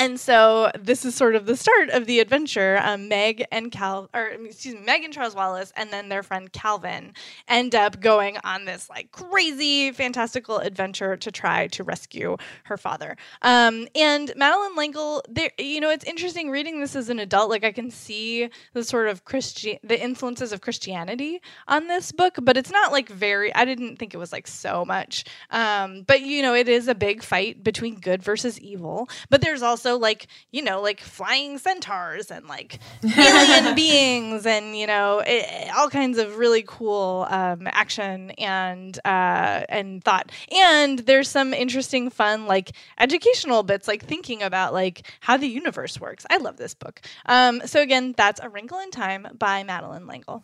[SPEAKER 2] and so this is sort of the start of the adventure. Um, Meg and Cal, or excuse me, Meg and Charles Wallace, and then their friend Calvin end up going on this like crazy, fantastical adventure to try to rescue her father. Um, and Madeleine L'Engle, there, you know, it's interesting reading this as an adult. Like I can see the sort of Christian, the influences of Christianity on this book, but it's not like very. I didn't think it was like so much. Um, but you know, it is a big fight between good versus evil. But there's also also like you know like flying centaurs and like alien beings and you know it, all kinds of really cool um, action and uh, and thought. And there's some interesting, fun like educational bits, like thinking about like how the universe works. I love this book. Um, so again, that's A Wrinkle in Time by Madeleine L'Engle.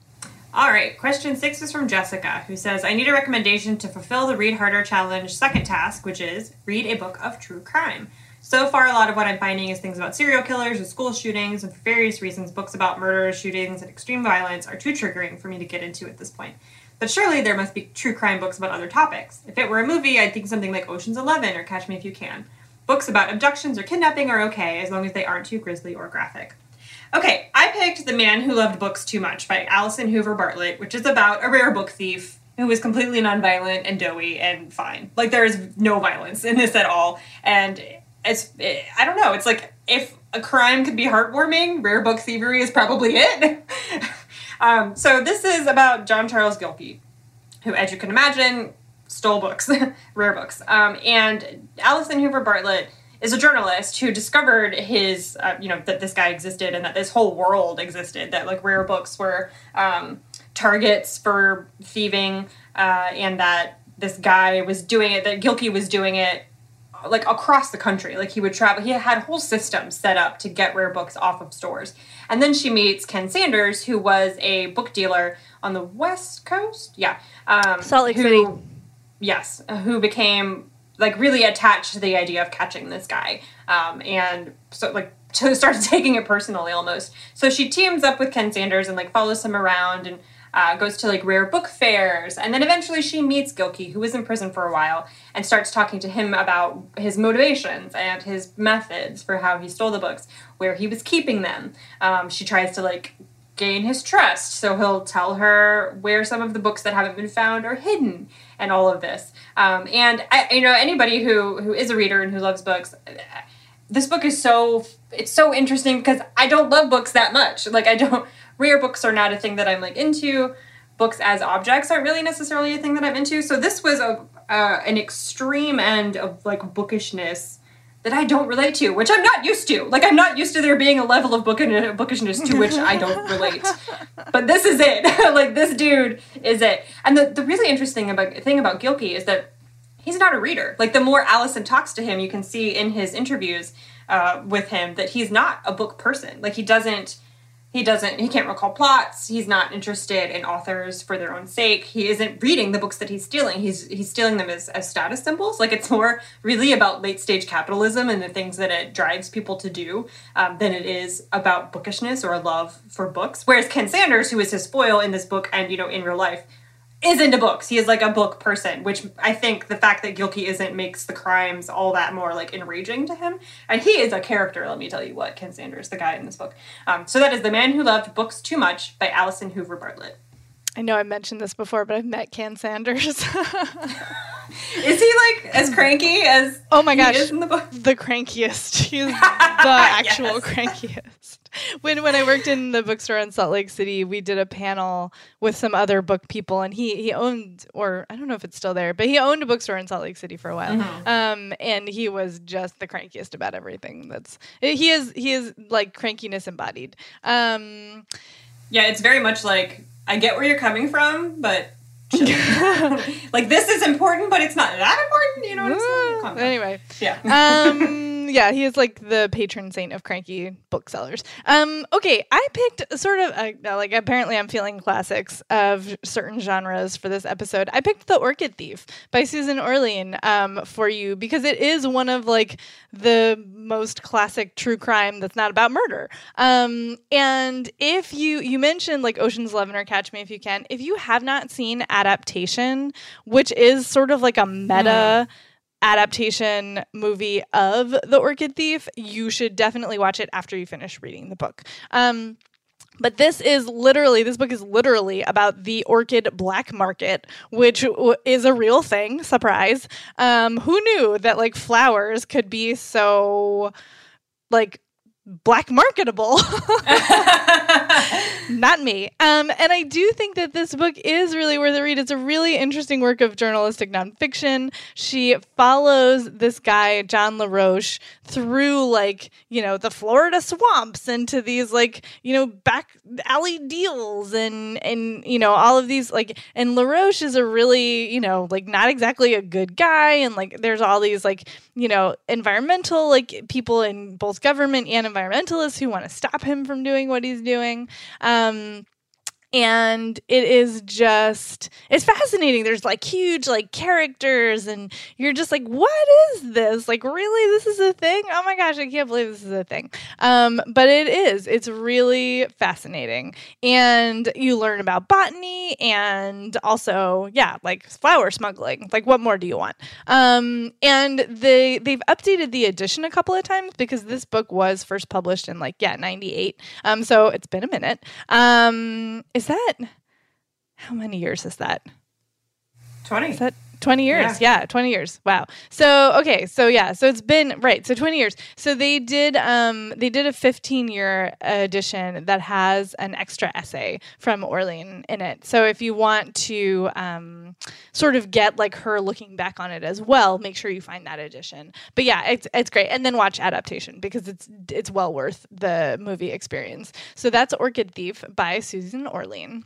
[SPEAKER 1] All right, question six is from Jessica, who says, I need a recommendation to fulfill the Read Harder Challenge second task, which is read a book of true crime. So far, a lot of what I'm finding is things about serial killers and school shootings, and for various reasons, books about murders, shootings, and extreme violence are too triggering for me to get into at this point. But surely there must be true crime books about other topics. If it were a movie, I'd think something like Ocean's Eleven or Catch Me If You Can. Books about abductions or kidnapping are okay as long as they aren't too grisly or graphic. Okay, I picked The Man Who Loved Books Too Much by Allison Hoover Bartlett, which is about a rare book thief who is completely nonviolent and doughy and fine. Like there is no violence in this at all. And I don't know. It's like if a crime could be heartwarming, rare book thievery is probably it. um, so this is about John Charles Gilkey, who, as you can imagine, stole books, rare books. Um, and Allison Hoover Bartlett is a journalist who discovered his, uh, you know, that this guy existed and that this whole world existed. That like rare books were um, targets for thieving, uh, and that this guy was doing it. That Gilkey was doing it like across the country. Like he would travel. He had whole systems set up to get rare books off of stores. And then she meets Ken Sanders, who was a book dealer on the West Coast. Yeah, um,
[SPEAKER 2] Salt Lake
[SPEAKER 1] who,
[SPEAKER 2] City.
[SPEAKER 1] Yes, who became like really attached to the idea of catching this guy, um, and so like to started taking it personally almost. So she teams up with Ken Sanders and like follows him around and uh, goes to like rare book fairs, and then eventually she meets Gilkey, who was in prison for a while, and starts talking to him about his motivations and his methods for how he stole the books, where he was keeping them. Um, she tries to like gain his trust, so he'll tell her where some of the books that haven't been found are hidden, and all of this. Um, and I, you know, anybody who who is a reader and who loves books this book is so it's so interesting because I don't love books that much. Like I don't rare books are not a thing that I'm like into. Books as objects aren't really necessarily a thing that I'm into. So this was a uh, an extreme end of like bookishness that I don't relate to, which I'm not used to. Like I'm not used to there being a level of book- bookishness to which I don't relate. but this is it. like this dude is it. And the, the really interesting about thing about Gilkey is that he's not a reader. Like the more Allison talks to him, you can see in his interviews uh, with him that he's not a book person. Like he doesn't he doesn't he can't recall plots. He's not interested in authors for their own sake. He isn't reading the books that he's stealing. He's he's stealing them as, as status symbols. Like it's more really about late stage capitalism and the things that it drives people to do um, than it is about bookishness or a love for books. Whereas ken sanders who is his foil in this book and you know in real life is into books. He is like a book person, which I think the fact that Gilkey isn't makes the crimes all that more like enraging to him. And he is a character, let me tell you what, Ken Sanders, the guy in this book. Um, so that is The Man Who Loved Books Too Much by Allison Hoover Bartlett.
[SPEAKER 2] I know I mentioned this before, but I've met Ken Sanders. is
[SPEAKER 1] he like as cranky as
[SPEAKER 2] oh my gosh
[SPEAKER 1] in the book?
[SPEAKER 2] The crankiest. He's the actual yes. crankiest. When when I worked in the bookstore in Salt Lake City, we did a panel with some other book people, and he he owned or I don't know if it's still there, but he owned a bookstore in Salt Lake City for a while. Mm-hmm. Um, and he was just the crankiest about everything. That's he is he is like crankiness embodied. Um,
[SPEAKER 1] yeah, it's very much like I get where you're coming from, but like this is important, but it's not that important. You know what I'm saying?
[SPEAKER 2] Anyway,
[SPEAKER 1] yeah.
[SPEAKER 2] um, yeah, he is like the patron saint of cranky booksellers. Um, okay, I picked sort of uh, like apparently I'm feeling classics of certain genres for this episode. I picked The Orchid Thief by Susan Orlean um, for you because it is one of like the most classic true crime that's not about murder. Um, and if you you mentioned like Ocean's Eleven or Catch Me If You Can, if you have not seen Adaptation, which is sort of like a meta. Mm adaptation movie of The Orchid Thief, you should definitely watch it after you finish reading the book. Um, but this is literally, this book is literally about the orchid black market, which w- is a real thing. Surprise. Um, who knew that like flowers could be so like black marketable. Not me. Um, and I do think that this book is really worth a read. It's a really interesting work of journalistic nonfiction. She follows this guy, John LaRoche, through like, you know, the Florida swamps into these like, you know, back alley deals and and you know, all of these like and LaRoche is a really, you know, like not exactly a good guy and like there's all these like, you know, environmental like people in both government and environmentalists who want to stop him from doing what he's doing. Um, and it is just it's fascinating. There's like huge like characters and you're just like what is this? Like really? This is a thing? Oh my gosh i can't believe this is a thing. Um, but it is. It's really fascinating. And you learn about botany and also yeah like flower smuggling. Like what more do you want? Um, and they they've updated the edition a couple of times because this book was first published in like yeah 98 um, so it's been a minute. Um, is that how many years is that?
[SPEAKER 1] 20.
[SPEAKER 2] Is that 20 years? Yeah. yeah, 20 years. Wow. So, okay, so yeah, so it's been right. So 20 years. So they did um they did a 15-year edition that has an extra essay from Orlean in it. So if you want to um sort of get like her looking back on it as well, make sure you find that edition. But yeah, it's it's great. And then watch adaptation because it's it's well worth the movie experience. So that's Orchid Thief by Susan Orlean.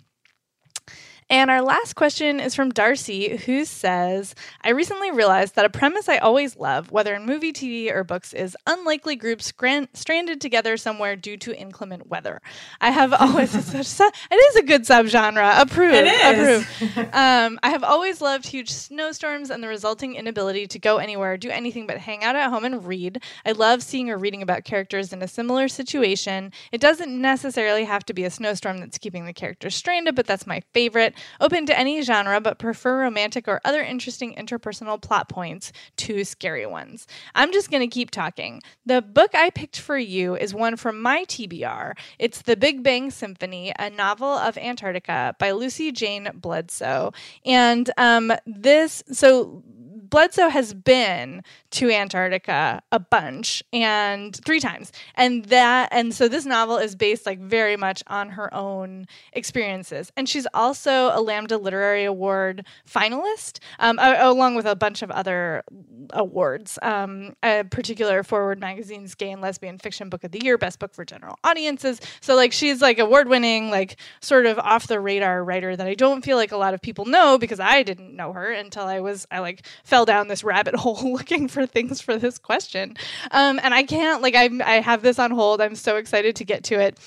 [SPEAKER 2] And our last question is from Darcy, who says, I recently realized that a premise I always love, whether in movie, TV, or books, is unlikely groups stranded together somewhere due to inclement weather. I have always, such, it is a good subgenre. Approved.
[SPEAKER 1] It is.
[SPEAKER 2] Approved. um, I have always loved huge snowstorms and the resulting inability to go anywhere, do anything but hang out at home and read. I love seeing or reading about characters in a similar situation. It doesn't necessarily have to be a snowstorm that's keeping the characters stranded, but that's my favorite. Open to any genre, but prefer romantic or other interesting interpersonal plot points to scary ones. I'm just going to keep talking. The book I picked for you is one from my TBR. It's The Big Bang Symphony, a novel of Antarctica by Lucy Jane Bledsoe. And um, this, so Bledsoe has been to Antarctica a bunch and three times. And that and so this novel is based like very much on her own experiences. And she's also a Lambda Literary Award finalist, um, along with a bunch of other awards. Um, a particular Foreword Magazine's Gay and Lesbian Fiction Book of the Year, Best Book for General Audiences. So like she's like award winning, like sort of off the radar writer that I don't feel like a lot of people know because I didn't know her until I was I like fell down this rabbit hole looking for things for this question. Um, and I can't like I'm, I have this on hold. I'm so excited to get to it.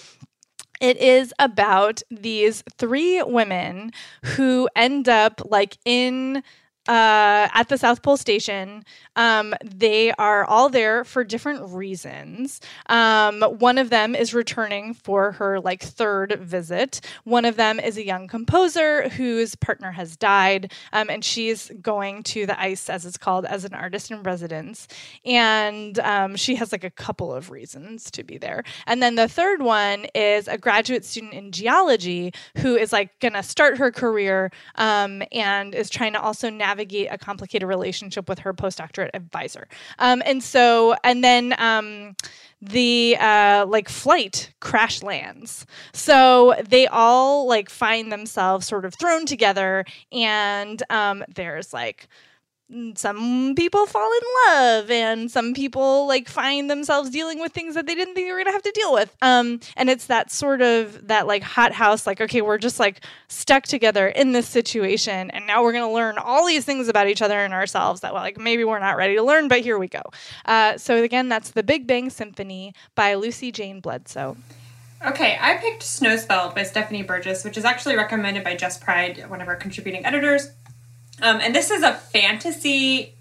[SPEAKER 2] It is about these three women who end up like in uh, at the South Pole Station. Um, they are all there for different reasons. Um, one of them is returning for her like third visit. One of them is a young composer whose partner has died, um, and she's going to the ice, as it's called, as an artist in residence. And um, she has like a couple of reasons to be there. And then the third one is a graduate student in geology who is like going to start her career um, and is trying to also navigate a complicated relationship with her postdoctorate advisor. Um, and so, and then um, the uh, like flight crash lands. So they all like find themselves sort of thrown together, and um, there's like some people fall in love and some people like find themselves dealing with things that they didn't think they were going to have to deal with. Um and it's that sort of that like hot house like okay we're just like stuck together in this situation and now we're going to learn all these things about each other and ourselves that well, like maybe we're not ready to learn but here we go. Uh, so again that's the big bang symphony by lucy jane bledsoe.
[SPEAKER 1] Okay, I picked Snowspelled by Stephanie Burgis, which is actually recommended by Jess Pryde, one of our contributing editors. Um, and this is a fantasy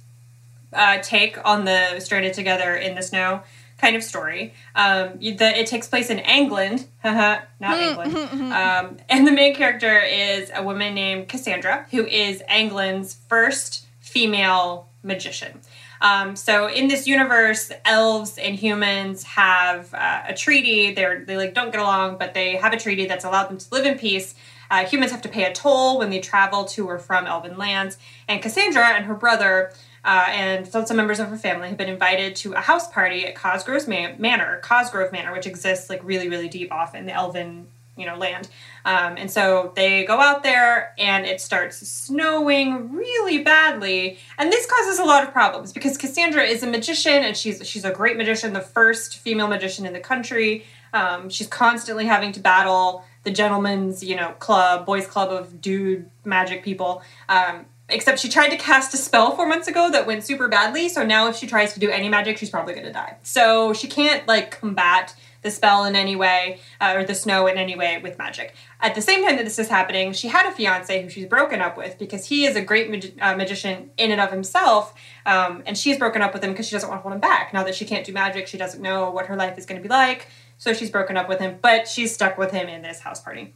[SPEAKER 1] uh, take on the stranded together in the snow kind of story. Um, the, it takes place in England, not England. Um, and the main character is a woman named Cassandra, who is England's first female magician. Um, so in this universe, elves and humans have uh, a treaty. They're they like don't get along, but they have a treaty that's allowed them to live in peace. Uh, humans have to pay a toll when they travel to or from elven lands. And Cassandra and her brother uh, and some members of her family have been invited to a house party at Cosgrove Man- Manor, Cosgrove Manor, which exists like really, really deep off in the elven you know land. Um, and so they go out there and it starts snowing really badly. And this causes a lot of problems because cassandra is a magician and she's she's a great magician the first female magician in the country. Um, she's constantly having to battle the gentleman's, you know, club, boys' club of dude magic people. Um, except she tried to cast a spell four months ago that went super badly. So now if she tries to do any magic, she's probably going to die. So she can't like combat the spell in any way uh, or the snow in any way with magic. At the same time that this is happening, she had a fiance who she's broken up with because he is a great mag- uh, magician in and of himself, um, and she's broken up with him because she doesn't want to hold him back. Now that she can't do magic, she doesn't know what her life is going to be like. So she's broken up with him, but she's stuck with him in this house party.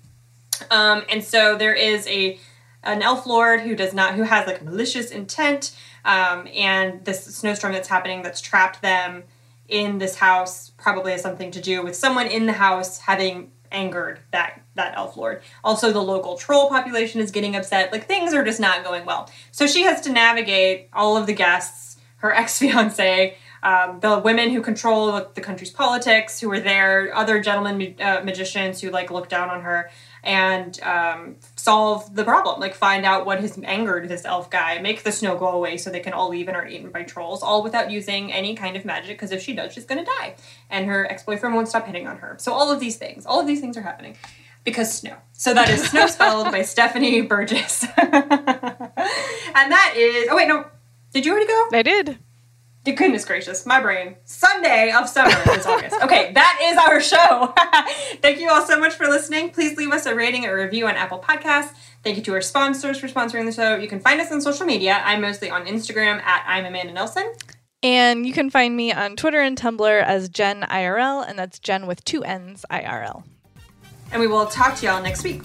[SPEAKER 1] Um, and so there is a an elf lord who does not who has like malicious intent, um, and this snowstorm that's happening that's trapped them in this house probably has something to do with someone in the house having angered that that elf lord. Also, the local troll population is getting upset. Like things are just not going well. So she has to navigate all of the guests, her ex fiance, um, the women who control the country's politics, who are there, other gentlemen uh, magicians who like look down on her and um, solve the problem. Like find out what has angered this elf guy, make the snow go away so they can all leave and are eaten by trolls, all without using any kind of magic. Because if she does, she's gonna die, and her ex boyfriend won't stop hitting on her. So all of these things, all of these things are happening because snow. So that is Snowspelled by Stephanie Burgis, and that is. Oh wait, no. Did you already go?
[SPEAKER 2] I did.
[SPEAKER 1] Goodness gracious, my brain. Sunday of summer is August. Okay, that is our show. Thank you all so much for listening. Please leave us a rating or review on Apple Podcasts. Thank you to our sponsors for sponsoring the show. You can find us on social media. I'm mostly on Instagram at I'm Amanda Nelson.
[SPEAKER 2] And you can find me on Twitter and Tumblr as Jenn IRL, and that's Jen with two N's IRL.
[SPEAKER 1] And we will talk to y'all next week.